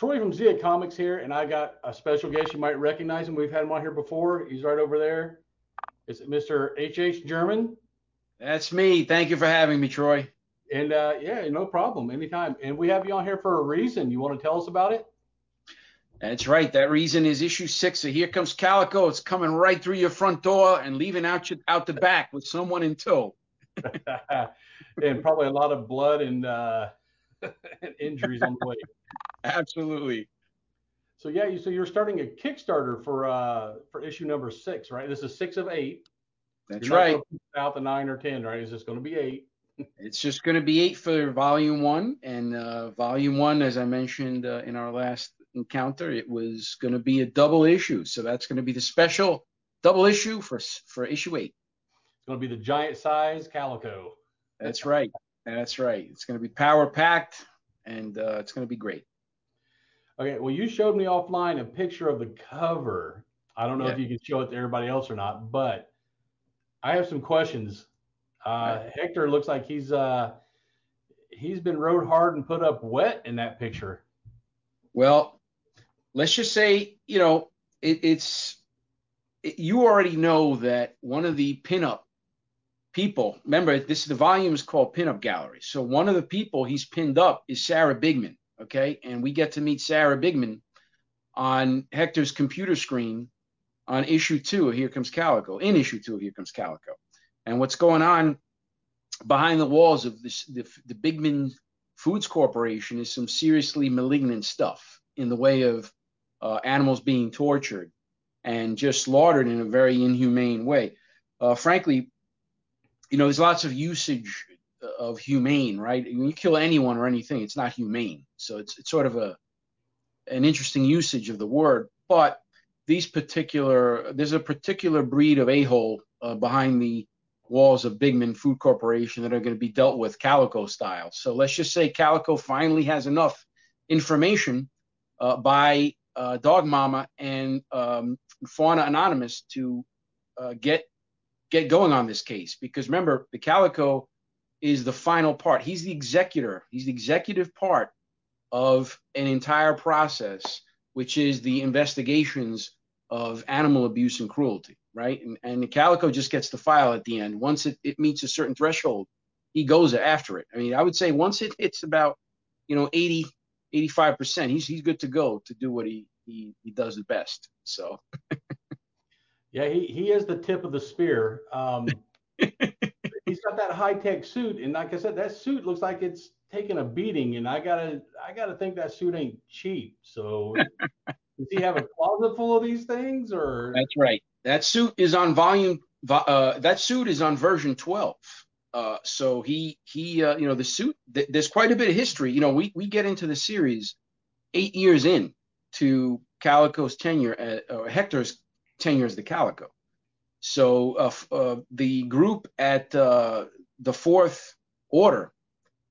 Troy from Zia Comics here, and I got a special guest. You might recognize him. We've had him on here before. He's right over there. It's Mr. H.H. German. That's me. Thank you for having me, Troy. And uh, yeah, no problem. Anytime. And we have you on here for a reason. You want to tell us about it? That's right. That reason is issue six. So here comes Calico. It's coming right through your front door and leaving out out the back with someone in tow. and probably a lot of blood and, uh, and injuries on the way. Absolutely. So yeah, you, so you're starting a Kickstarter for uh for issue number six, right? This is six of eight. That's you're right. Out the nine or ten, right? Is this going to be eight? it's just going to be eight for volume one, and uh, volume one, as I mentioned uh, in our last encounter, it was going to be a double issue. So that's going to be the special double issue for for issue eight. It's going to be the giant size calico. That's right. That's right. It's going to be power packed, and uh, it's going to be great. Okay, well, you showed me offline a picture of the cover. I don't know yeah. if you can show it to everybody else or not, but I have some questions. Uh, right. Hector looks like he's uh, he's been rode hard and put up wet in that picture. Well, let's just say you know it, it's it, you already know that one of the pinup people. Remember, this the volume is called Pinup Gallery. So one of the people he's pinned up is Sarah Bigman. Okay. And we get to meet Sarah Bigman on Hector's computer screen on issue two of Here Comes Calico, in issue two of Here Comes Calico. And what's going on behind the walls of this, the, the Bigman Foods Corporation is some seriously malignant stuff in the way of uh, animals being tortured and just slaughtered in a very inhumane way. Uh, frankly, you know, there's lots of usage of humane, right? When you kill anyone or anything, it's not humane. So it's, it's sort of a an interesting usage of the word. But these particular, there's a particular breed of a-hole uh, behind the walls of Bigman Food Corporation that are going to be dealt with Calico style. So let's just say Calico finally has enough information uh, by uh, Dog Mama and um, Fauna Anonymous to uh, get get going on this case. Because remember, the Calico is the final part. He's the executor. He's the executive part of an entire process, which is the investigations of animal abuse and cruelty, right? And, and the calico just gets the file at the end. Once it, it meets a certain threshold, he goes after it. I mean, I would say once it hits about, you know, 80, 85%, he's he's good to go to do what he he, he does the best. So yeah, he, he is the tip of the spear. Um, he's got that high tech suit, and like I said, that suit looks like it's taking a beating, and I gotta I gotta think that suit ain't cheap. So does he have a closet full of these things, or? That's right. That suit is on volume. Uh, that suit is on version 12. Uh, so he he uh, you know the suit. Th- there's quite a bit of history. You know, we we get into the series eight years in to Calico's tenure, at, uh, Hector's tenure as the Calico. So uh, uh, the group at uh, the fourth order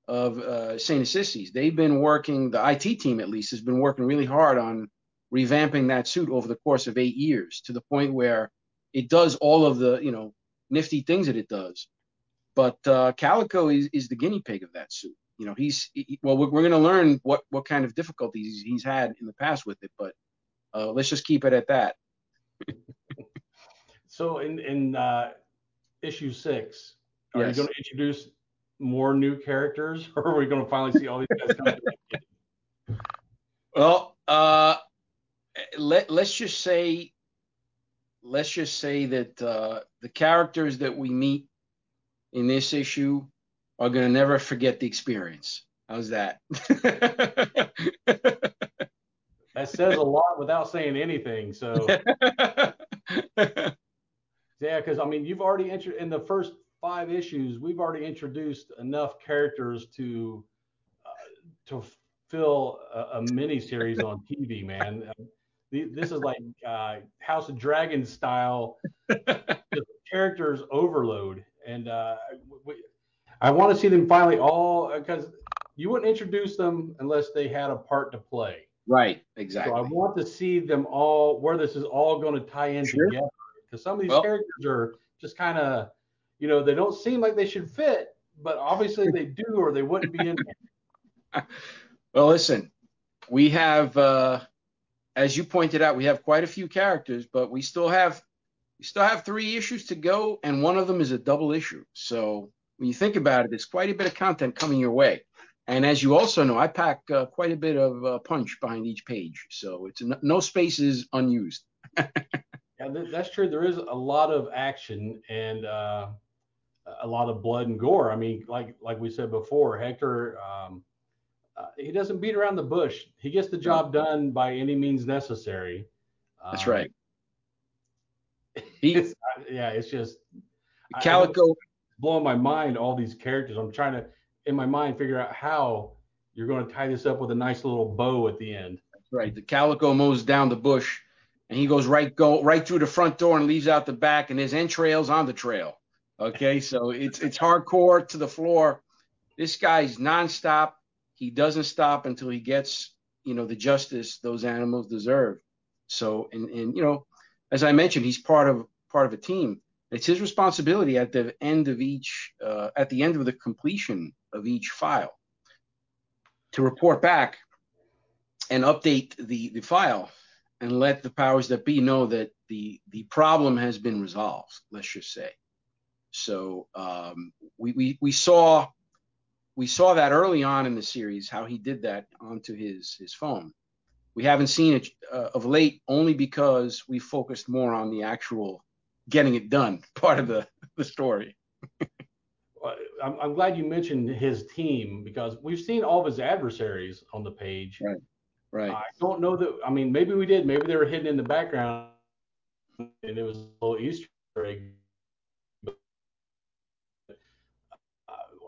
of uh, St. Assisi's, they've been working, the IT team at least has been working really hard on revamping that suit over the course of eight years to the point where it does all of the, you know, nifty things that it does. But uh, Calico is, is the guinea pig of that suit. You know, he's he, well, we're, we're going to learn what what kind of difficulties he's had in the past with it, but uh, let's just keep it at that. So in in uh, issue six, are yes. you going to introduce more new characters, or are we going to finally see all these guys come? well, uh, let let's just say, let's just say that uh, the characters that we meet in this issue are going to never forget the experience. How's that? that says a lot without saying anything. So. Yeah, because I mean, you've already entered in the first five issues. We've already introduced enough characters to uh, to fill a, a mini series on TV, man. Uh, this is like uh, House of Dragons style characters overload, and uh, we, I want to see them finally all because you wouldn't introduce them unless they had a part to play. Right, exactly. So I want to see them all where this is all going to tie in sure. together because some of these well, characters are just kind of, you know, they don't seem like they should fit, but obviously they do, or they wouldn't be in. well, listen, we have, uh, as you pointed out, we have quite a few characters, but we still have we still have three issues to go, and one of them is a double issue. So when you think about it, there's quite a bit of content coming your way. And as you also know, I pack uh, quite a bit of uh, punch behind each page, so it's no, no space is unused. yeah, that's true. There is a lot of action and uh, a lot of blood and gore. I mean, like like we said before, Hector. Um, uh, he doesn't beat around the bush. He gets the job done by any means necessary. That's um, right. He, it's, yeah, it's just Calico blowing my mind. All these characters. I'm trying to in my mind figure out how you're going to tie this up with a nice little bow at the end. That's right. The Calico mows down the bush, and he goes right go right through the front door and leaves out the back, and his entrails on the trail. Okay, so it's it's hardcore to the floor. This guy's nonstop. He doesn't stop until he gets you know the justice those animals deserve. So and and you know, as I mentioned, he's part of part of a team. It's his responsibility at the end of each uh, at the end of the completion of each file to report back and update the the file and let the powers that be know that the the problem has been resolved. Let's just say. So um, we, we we saw we saw that early on in the series how he did that onto his his phone. We haven't seen it uh, of late only because we focused more on the actual getting it done part of the the story. I'm, I'm glad you mentioned his team because we've seen all of his adversaries on the page. Right. Right. I don't know that. I mean, maybe we did. Maybe they were hidden in the background, and it was a little Easter egg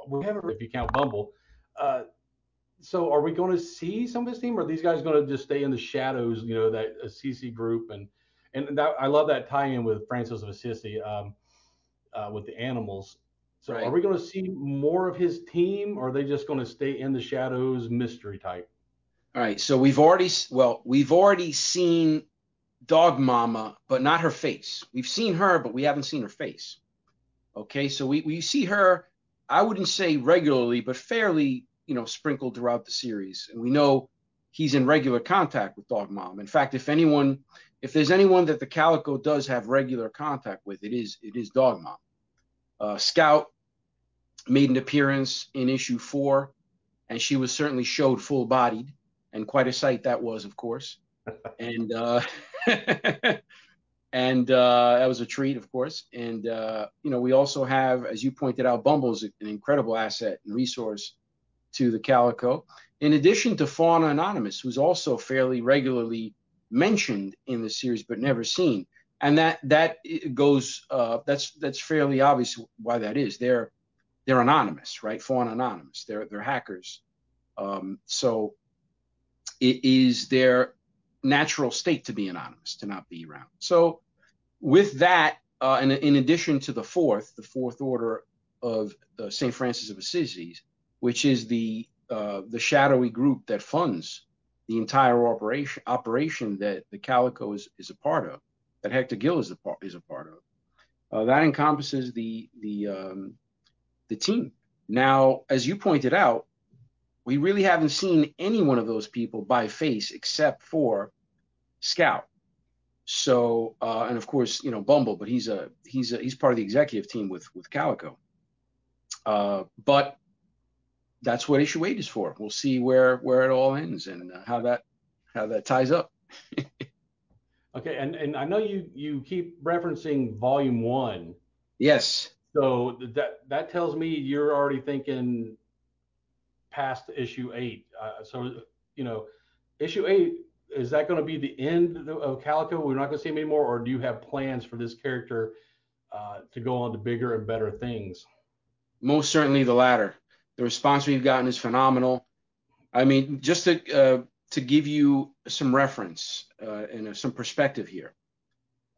we haven't, if you count Bumble. Uh, so are we going to see some of this team, or are these guys going to just stay in the shadows? You know, that CC group and and that I love that tie-in with Francis of Assisi um, uh, with the animals. So right. are we going to see more of his team, or are they just going to stay in the shadows, mystery type? All right. So we've already well, we've already seen Dog Mama, but not her face. We've seen her, but we haven't seen her face. Okay. So we we see her I wouldn't say regularly, but fairly, you know, sprinkled throughout the series. And we know he's in regular contact with Dog Mom. In fact, if anyone, if there's anyone that the Calico does have regular contact with, it is it is Dog Mom. Uh, Scout made an appearance in issue four, and she was certainly showed full bodied, and quite a sight that was, of course. and uh, and uh, that was a treat, of course. And uh, you know, we also have, as you pointed out, Bumble's an incredible asset and resource to the Calico. In addition to Fauna Anonymous, who's also fairly regularly mentioned in the series but never seen, and that that goes uh, that's that's fairly obvious why that is. They're they're anonymous, right? Fauna Anonymous. They're they're hackers. Um, so it is their natural state to be anonymous, to not be around. So with that, uh, and in addition to the fourth, the fourth order of uh, St. Francis of Assisi, which is the uh, the shadowy group that funds the entire operation operation that the Calico is, is a part of, that Hector Gill is a part is a part of. Uh, that encompasses the the um, the team. Now, as you pointed out, we really haven't seen any one of those people by face except for Scout. So, uh, and of course, you know Bumble, but he's a he's a, he's part of the executive team with with Calico. Uh, but that's what issue eight is for. We'll see where where it all ends and uh, how that how that ties up. okay, and and I know you you keep referencing volume one. Yes. So that that tells me you're already thinking past issue eight. Uh, so you know, issue eight is that going to be the end of Calico? We're not going to see him anymore, or do you have plans for this character uh, to go on to bigger and better things? Most certainly the latter. The response we've gotten is phenomenal. I mean, just to uh, to give you some reference uh, and uh, some perspective here,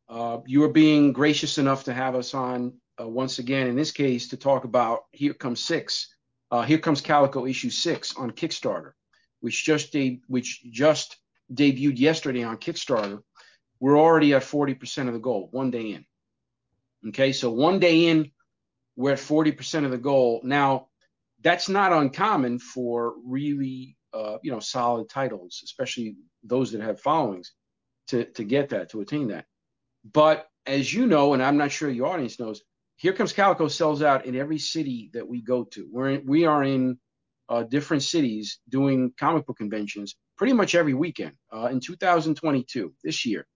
uh, you are being gracious enough to have us on uh, once again. In this case, to talk about Here Comes Six. Here comes Calico issue six on Kickstarter, which just de- which just debuted yesterday on Kickstarter, we're already at 40% of the goal one day in. Okay, so one day in, we're at 40% of the goal. Now, that's not uncommon for really uh, you know solid titles, especially those that have followings, to to get that to attain that. But as you know, and I'm not sure your audience knows, Here Comes Calico sells out in every city that we go to. We're in, we are in uh, different cities doing comic book conventions pretty much every weekend. Uh, in 2022, this year,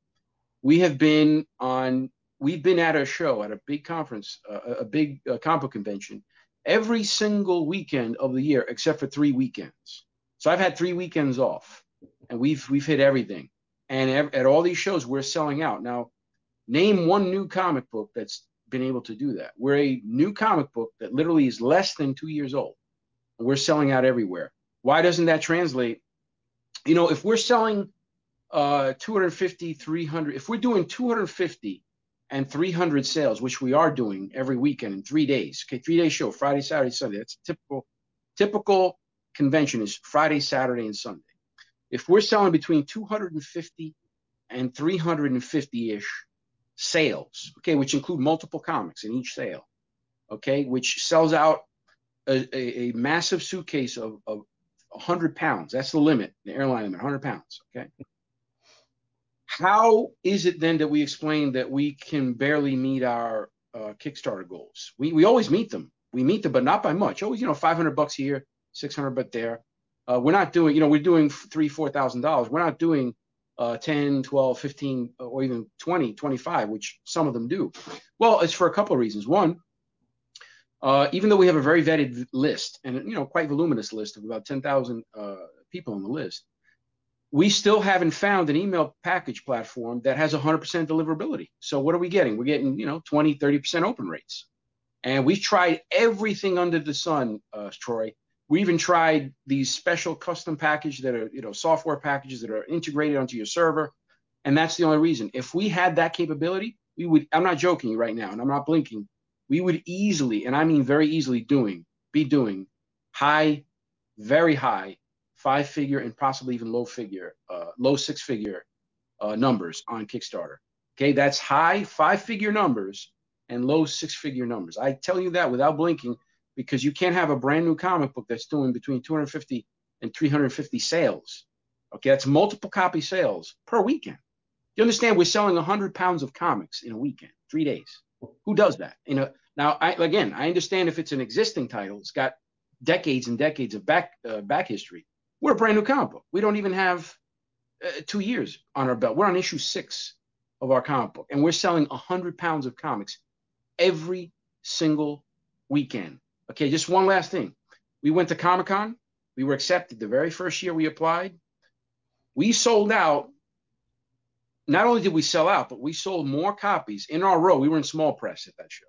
we have been on. We've been at a show at a big conference, uh, a big uh, comic book convention, every single weekend of the year except for three weekends. So I've had three weekends off, and we've we've hit everything. And ev- at all these shows, we're selling out. Now, name one new comic book that's been able to do that. We're a new comic book that literally is less than two years old. We're selling out everywhere. Why doesn't that translate? You know, if we're selling uh, 250, 300, if we're doing 250 and 300 sales, which we are doing every weekend in three days, okay, three day show, Friday, Saturday, Sunday. That's typical. Typical convention is Friday, Saturday, and Sunday. If we're selling between 250 and 350 ish sales, okay, which include multiple comics in each sale, okay, which sells out a, a, a massive suitcase of, of 100 pounds. That's the limit, the airline limit, 100 pounds, okay. How is it then that we explain that we can barely meet our uh, Kickstarter goals? We, we always meet them. We meet them, but not by much. Always, you know, 500 bucks here, 600 but there. Uh, we're not doing, you know, we're doing three, four thousand dollars. We're not doing uh, 10, 12, 15, or even 20, 25, which some of them do. Well, it's for a couple of reasons. One, uh, even though we have a very vetted list and you know quite voluminous list of about 10,000 uh, people on the list, we still haven't found an email package platform that has 100% deliverability. So what are we getting? We're getting you know 20, 30% open rates, and we've tried everything under the sun, uh, Troy. We even tried these special custom packages that are you know software packages that are integrated onto your server, and that's the only reason. If we had that capability, we would. I'm not joking right now, and I'm not blinking we would easily, and I mean very easily, doing be doing high, very high five figure and possibly even low figure, uh, low six figure uh, numbers on Kickstarter. Okay, that's high five figure numbers and low six figure numbers. I tell you that without blinking because you can't have a brand new comic book that's doing between 250 and 350 sales. Okay, that's multiple copy sales per weekend. You understand? We're selling 100 pounds of comics in a weekend, three days. Who does that? You know, now I, again, I understand if it's an existing title, it's got decades and decades of back uh, back history. We're a brand new comic book. We don't even have uh, two years on our belt. We're on issue six of our comic book, and we're selling 100 pounds of comics every single weekend. Okay, just one last thing. We went to Comic Con. We were accepted the very first year we applied. We sold out not only did we sell out, but we sold more copies in our row. We were in small press at that show.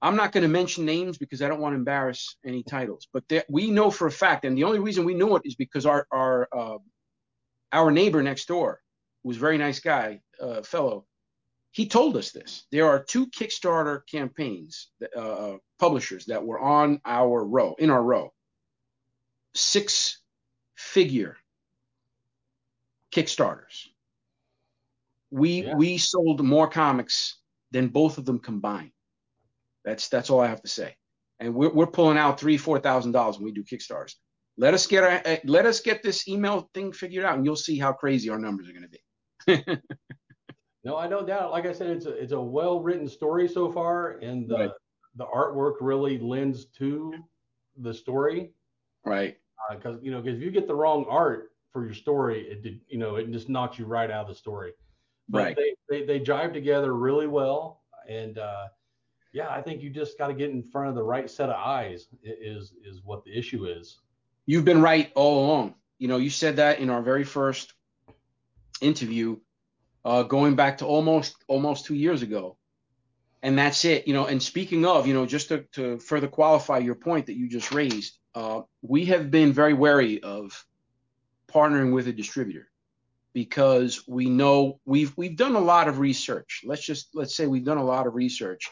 I'm not going to mention names because I don't want to embarrass any titles, but we know for a fact, and the only reason we know it is because our our uh, our neighbor next door, who was a very nice guy, uh, fellow, he told us this. There are two Kickstarter campaigns, uh, publishers that were on our row, in our row, six figure Kickstarters we yeah. we sold more comics than both of them combined. That's that's all I have to say. And we're we're pulling out three four thousand dollars when we do Kickstarters. Let us get our uh, let us get this email thing figured out, and you'll see how crazy our numbers are going to be. no, I don't doubt. Like I said, it's a it's a well written story so far, and the right. the artwork really lends to the story. Right. Because uh, you know, because if you get the wrong art for your story, it did, you know it just knocks you right out of the story but right. they, they they jive together really well. And uh, yeah, I think you just got to get in front of the right set of eyes is is what the issue is. You've been right all along. You know, you said that in our very first interview, uh, going back to almost almost two years ago. And that's it, you know. And speaking of, you know, just to, to further qualify your point that you just raised, uh, we have been very wary of partnering with a distributor because we know we've we've done a lot of research. Let's just let's say we've done a lot of research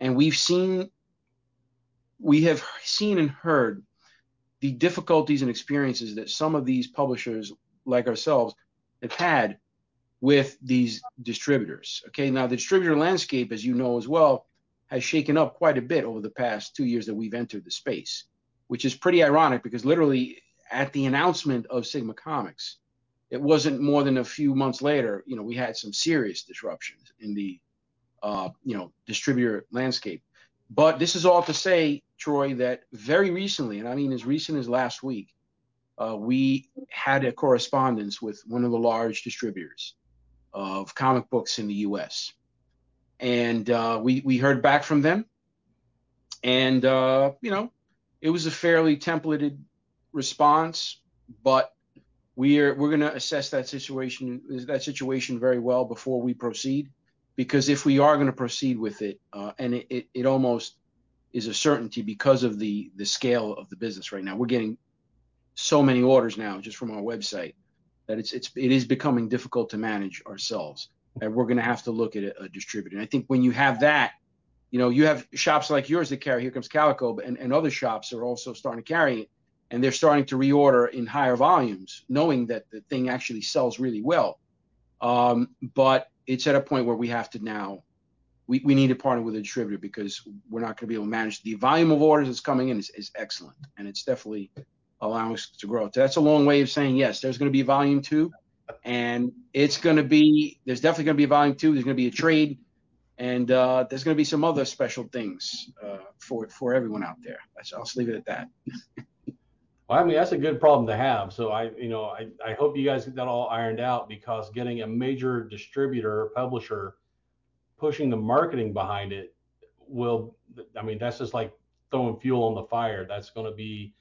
and we've seen we have seen and heard the difficulties and experiences that some of these publishers like ourselves have had with these distributors. Okay, now the distributor landscape, as you know as well, has shaken up quite a bit over the past two years that we've entered the space, which is pretty ironic because literally at the announcement of Sigma Comics, it wasn't more than a few months later, you know, we had some serious disruptions in the, uh, you know, distributor landscape. But this is all to say, Troy, that very recently, and I mean as recent as last week, uh, we had a correspondence with one of the large distributors of comic books in the U.S. And uh, we we heard back from them, and uh, you know, it was a fairly templated response, but we're we're going to assess that situation that situation very well before we proceed, because if we are going to proceed with it, uh, and it, it, it almost is a certainty because of the the scale of the business right now. We're getting so many orders now just from our website that it's it's it is becoming difficult to manage ourselves, and we're going to have to look at a, a distributor. And I think when you have that, you know, you have shops like yours that carry Here Comes Calico, and, and other shops are also starting to carry it, and they're starting to reorder in higher volumes, knowing that the thing actually sells really well. Um, but it's at a point where we have to now we, we need to partner with a distributor because we're not going to be able to manage the volume of orders that's coming in is, is excellent and it's definitely allowing us to grow. That's a long way of saying yes. There's going to be volume two, and it's going to be there's definitely going to be volume two. There's going to be a trade, and uh, there's going to be some other special things uh, for for everyone out there. I'll just leave it at that. Well, I mean that's a good problem to have. So I, you know, I, I hope you guys get that all ironed out because getting a major distributor, publisher, pushing the marketing behind it will, I mean, that's just like throwing fuel on the fire. That's going to be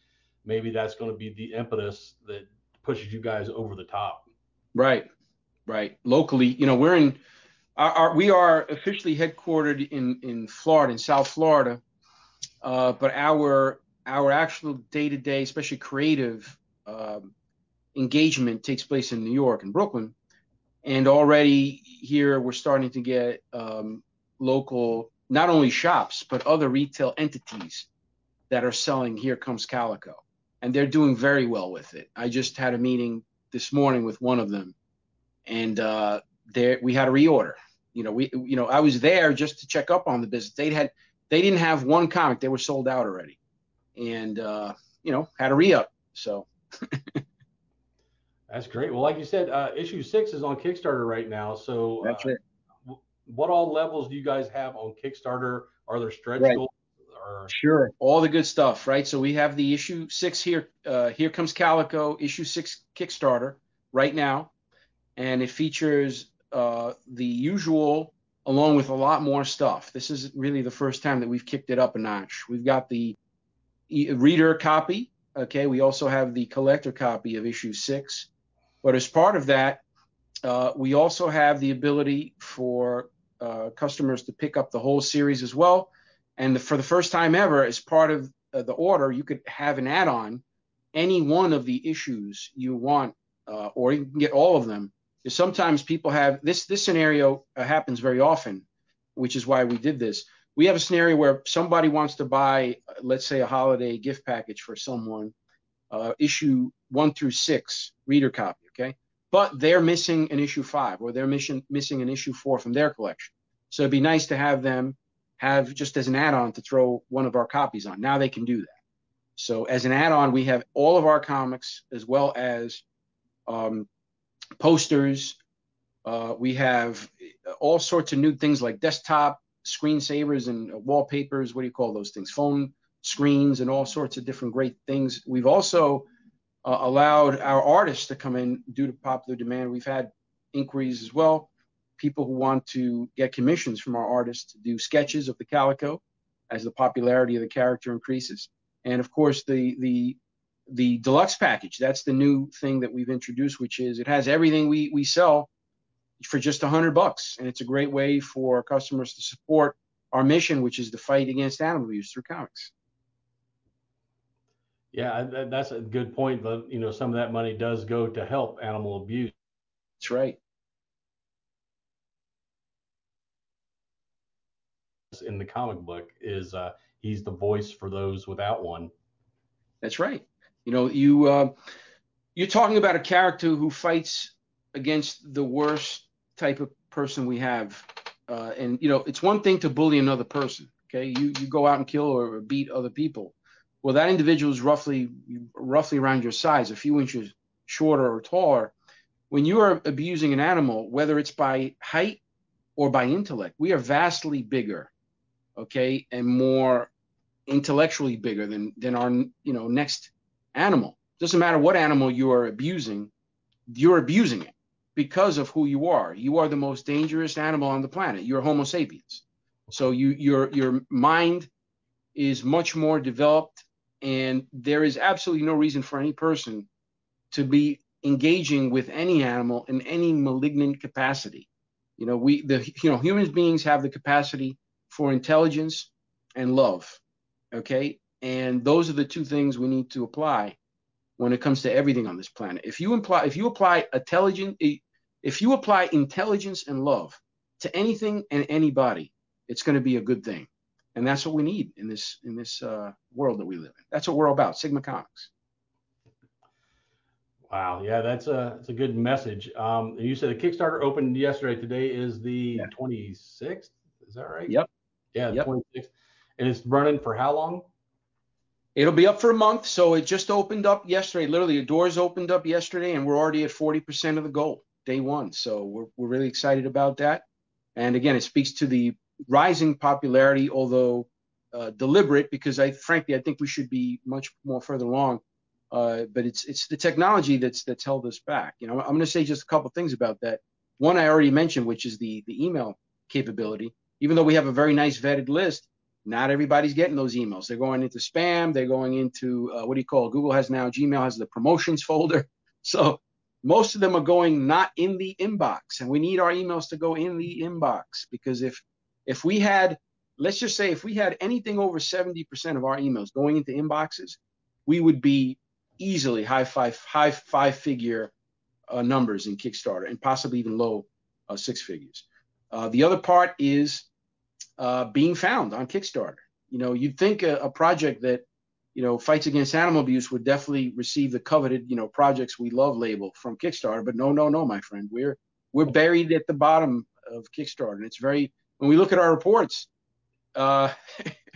maybe that's going to be the impetus that pushes you guys over the top. Right, right. Locally, you know, we're in, our, our we are officially headquartered in in Florida, in South Florida, uh, but our our actual day to day, especially creative um, engagement, takes place in New York and Brooklyn, and already here we're starting to get um, local, not only shops but other retail entities that are selling Here Comes Calico and they're doing very well with it. I just had a meeting this morning with one of them, and uh, there we had a reorder. You know, we you know I was there just to check up on the business. They had they didn't have one comic; they were sold out already, and uh, you know had a re up. So. That's great. Well, like you said, uh, issue six is on Kickstarter right now. So. Uh, what all levels do you guys have on Kickstarter? Are there stretch right. goals? Or sure. All the good stuff right? So we have the issue six here uh, here comes calico issue six kickstarter right now. And it features uh, the usual along with a lot more stuff. This is really the first time that we've kicked it up a notch. We've got the e- reader copy okay? We also have the collector copy of issue six. But as part of that uh, we also have the ability for uh, customers to pick up the whole series as well and the, for the first time ever, as part of uh, the order, you could have an add-on any one of the issues you want, uh, or you can get all of them. Sometimes people have this. This scenario uh, happens very often, which is why we did this. We have a scenario where somebody wants to buy, uh, let's say, a holiday gift package for someone, uh, issue one through six reader copy, okay? But they're missing an issue five, or they're missing missing an issue four from their collection. So it'd be nice to have them have just as an add-on to throw one of our copies on. Now they can do that. So as an add-on, we have all of our comics as well as um, posters. Uh, we have all sorts of new things like desktop screensavers and wallpapers. What do you call those things? Phone screens and all sorts of different great things. We've also uh, allowed our artists to come in due to popular demand. We've had inquiries as well people who want to get commissions from our artists to do sketches of the calico as the popularity of the character increases. And of course, the the the deluxe package. That's the new thing that we've introduced, which is it has everything we we sell for just a hundred bucks, and it's a great way for customers to support our mission, which is to fight against animal abuse through comics. Yeah, that's a good point. But you know, some of that money does go to help animal abuse. That's right. In the comic book is uh, he's the voice for those without one. That's right. You know, you uh, you're talking about a character who fights against the worst type of person we have, uh, and you know, it's one thing to bully another person. Okay, you you go out and kill or beat other people, Well, that individual is roughly roughly around your size, a few inches shorter or taller. When you are abusing an animal, whether it's by height or by intellect, we are vastly bigger, okay, and more intellectually bigger than than our you know next animal. Doesn't matter what animal you are abusing, you're abusing it because of who you are. You are the most dangerous animal on the planet. You're Homo sapiens. So you your your mind is much more developed, and there is absolutely no reason for any person to be engaging with any animal in any malignant capacity. You know, we the you know humans beings have the capacity for intelligence and love. Okay, and those are the two things we need to apply when it comes to everything on this planet. If you imply if you apply intelligence if you apply intelligence and love to anything and anybody, it's going to be a good thing. And that's what we need in this in this uh, world that we live in. That's what we're all about, Sigma Comics. Wow, yeah, that's a that's a good message. Um, you said the Kickstarter opened yesterday. Today is the yeah. 26th. Is that right? Yep. Yeah, yep. 26th. And it's running for how long? It'll be up for a month. So it just opened up yesterday. Literally, the doors opened up yesterday, and we're already at 40% of the goal day one. So we're, we're really excited about that. And again, it speaks to the rising popularity, although uh, deliberate, because I frankly I think we should be much more further along. Uh, but it's it's the technology that's that's held us back. You know, I'm going to say just a couple things about that. One I already mentioned, which is the the email capability. Even though we have a very nice vetted list, not everybody's getting those emails. They're going into spam. They're going into uh, what do you call? It? Google has now Gmail has the promotions folder. So most of them are going not in the inbox and we need our emails to go in the inbox because if if we had let's just say if we had anything over 70% of our emails going into inboxes we would be easily high five high five figure uh, numbers in kickstarter and possibly even low uh, six figures uh, the other part is uh, being found on kickstarter you know you'd think a, a project that you know, fights against animal abuse would definitely receive the coveted, you know, projects we love label from Kickstarter. But no, no, no, my friend, we're we're buried at the bottom of Kickstarter, and it's very when we look at our reports, uh,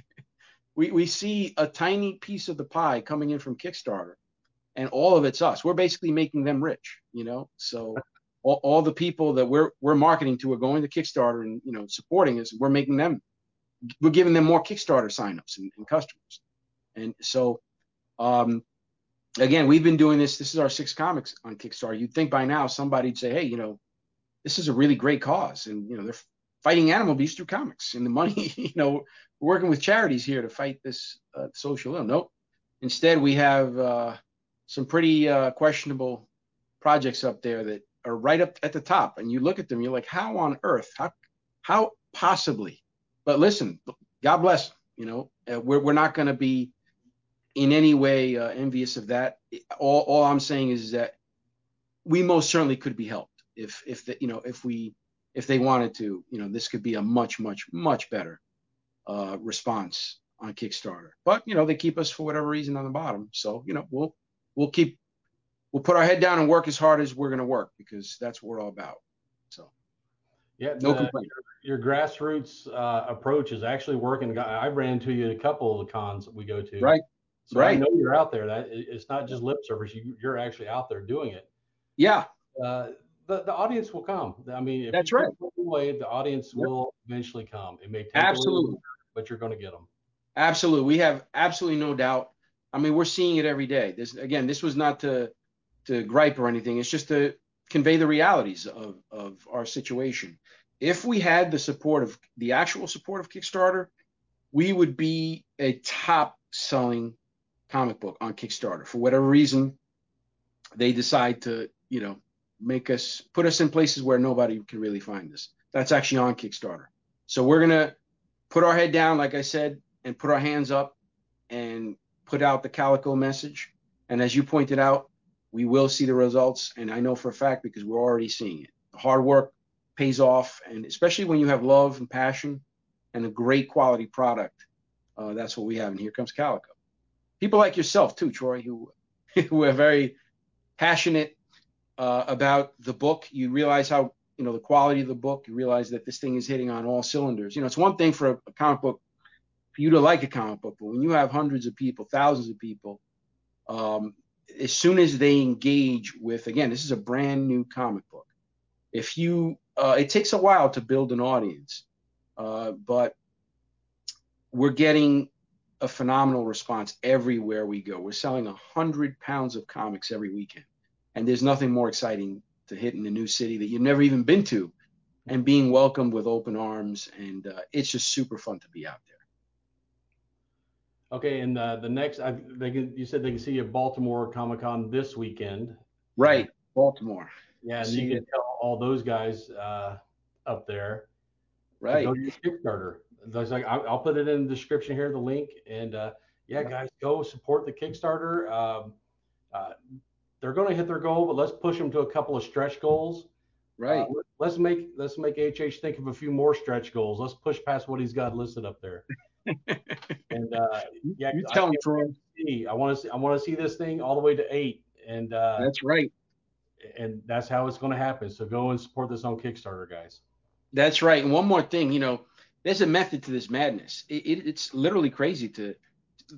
we we see a tiny piece of the pie coming in from Kickstarter, and all of it's us. We're basically making them rich, you know. So all, all the people that we're we're marketing to are going to Kickstarter and you know supporting us. We're making them, we're giving them more Kickstarter signups and, and customers. And so, um, again, we've been doing this. This is our six comics on Kickstarter. You'd think by now somebody'd say, hey, you know, this is a really great cause, and you know, they're fighting animal abuse through comics, and the money, you know, we're working with charities here to fight this uh, social ill. Nope. Instead, we have uh, some pretty uh, questionable projects up there that are right up at the top, and you look at them, you're like, how on earth? How how possibly? But listen, God bless. You know, we're we're not going to be in any way uh, envious of that. All, all I'm saying is that we most certainly could be helped if if the, you know if we if they wanted to. You know, this could be a much much much better uh, response on Kickstarter. But you know, they keep us for whatever reason on the bottom. So you know, we'll we'll keep we'll put our head down and work as hard as we're going to work because that's what we're all about. So. Yeah, no the, complaint. Your, your grassroots uh, approach is actually working. I ran into you at a couple of the cons we go to. Right. So right. I know you're out there. That it's not just lip service. You, you're actually out there doing it. Yeah. Uh, the, the audience will come. I mean, if that's right. Away, the audience yep. will eventually come. It may take absolutely, little, but you're going to get them. Absolutely, we have absolutely no doubt. I mean, we're seeing it every day. This again, this was not to to gripe or anything. It's just to convey the realities of of our situation. If we had the support of the actual support of Kickstarter, we would be a top selling comic book on Kickstarter. For whatever reason, they decide to, you know, make us put us in places where nobody can really find us. That's actually on Kickstarter. So we're gonna put our head down, like I said, and put our hands up and put out the calico message. And as you pointed out, we will see the results. And I know for a fact because we're already seeing it. The hard work pays off, and especially when you have love and passion and a great quality product, uh, that's what we have. And here comes Calico people like yourself too, Troy, who who are very passionate uh, about the book. You realize how you know the quality of the book. You realize that this thing is hitting on all cylinders. You know, it's one thing for a, a comic book for you to like a comic book. But when you have hundreds of people, thousands of people, um, as soon as they engage with, again, this is a brand new comic book. If you, uh, it takes a while to build an audience, uh, but we're getting a phenomenal response everywhere we go. We're selling a hundred pounds of comics every weekend, and there's nothing more exciting to hit in a new city that you've never even been to, and being welcomed with open arms. And uh, it's just super fun to be out there. Okay, and uh, the next, I, they can, you said they can see you at Baltimore Comic Con this weekend. Right, Baltimore. Yeah, and you can tell all those guys uh, up there. Right. go to your Kickstarter. Like I'll, I'll, put it in the description here, the link, and uh, yeah, guys, go support the Kickstarter. Um, uh, they're going to hit their goal, but let's push them to a couple of stretch goals. Right. Uh, let's make let's make HH think of a few more stretch goals. Let's push past what he's got listed up there. and uh, yeah, you tell him, Troy. I want to see I want to see this thing all the way to eight, and uh, that's right. And that's how it's going to happen. So go and support this on Kickstarter, guys. That's right. And one more thing, you know, there's a method to this madness. It, it, it's literally crazy to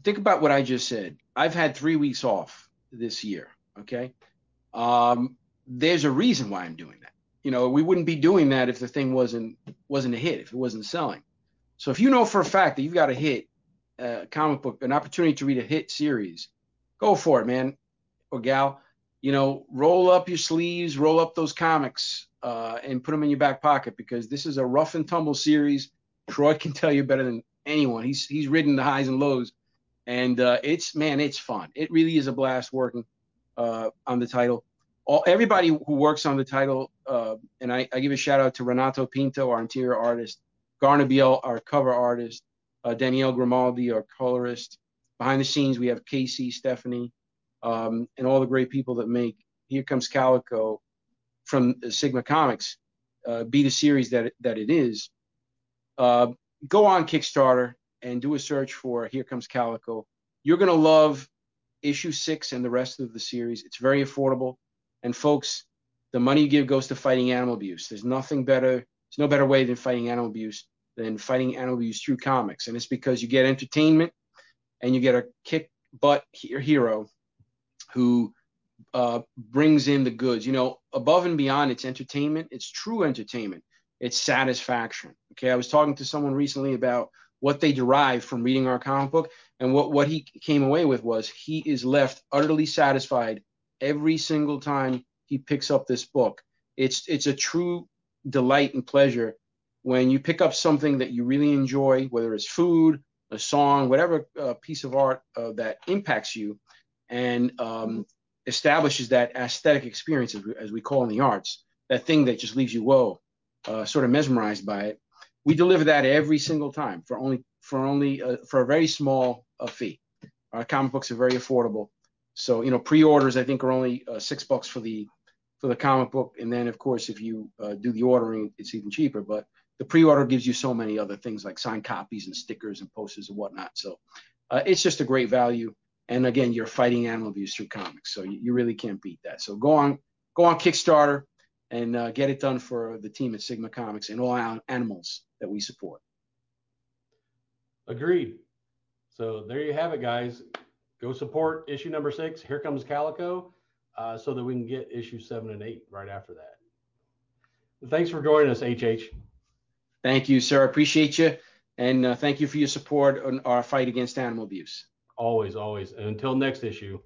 think about what I just said. I've had three weeks off this year. Okay. Um, there's a reason why I'm doing that. You know, we wouldn't be doing that if the thing wasn't wasn't a hit, if it wasn't selling. So if you know for a fact that you've got a hit uh, comic book, an opportunity to read a hit series, go for it, man or gal. You know, roll up your sleeves, roll up those comics, uh, and put them in your back pocket because this is a rough and tumble series. Troy can tell you better than anyone. He's he's ridden the highs and lows, and uh, it's man, it's fun. It really is a blast working uh, on the title. All everybody who works on the title, uh, and I, I, give a shout out to Renato Pinto, our interior artist, Garnabiel, our cover artist, uh, Danielle Grimaldi, our colorist. Behind the scenes, we have Casey, Stephanie, um, and all the great people that make Here Comes Calico from Sigma Comics uh, be the series that it, that it is. Uh, go on Kickstarter and do a search for Here Comes Calico. You're gonna love issue six and the rest of the series. It's very affordable, and folks, the money you give goes to fighting animal abuse. There's nothing better there's no better way than fighting animal abuse than fighting animal abuse through comics. And it's because you get entertainment and you get a kick butt hero who uh, brings in the goods. You know, above and beyond its entertainment, it's true entertainment. It's satisfaction. Okay, I was talking to someone recently about what they derive from reading our comic book, and what what he came away with was he is left utterly satisfied every single time he picks up this book. It's it's a true delight and pleasure when you pick up something that you really enjoy, whether it's food, a song, whatever uh, piece of art uh, that impacts you and um, establishes that aesthetic experience, as we, as we, call in the arts, that thing that just leaves you, whoa, uh, sort of mesmerized by it. We deliver that every single time for only for only uh, for a very small uh, fee. Our comic books are very affordable, so you know pre-orders I think are only uh, six bucks for the for the comic book. And then, of course, if you uh, do the ordering, it's even cheaper. But the pre-order gives you so many other things like signed copies and stickers and posters and whatnot. So uh, it's just a great value. And again, you're fighting animal abuse through comics, so you, you really can't beat that. So go on, go on Kickstarter and uh, get it done for the team at Sigma Comics and all animals that we support. Agreed. So there you have it, guys. Go support issue number six. Here comes Calico uh, so that we can get issue seven and eight right after that. Thanks for joining us, HH. Thank you, sir. I appreciate you. And uh, thank you for your support on our fight against animal abuse. Always, always. And until next issue.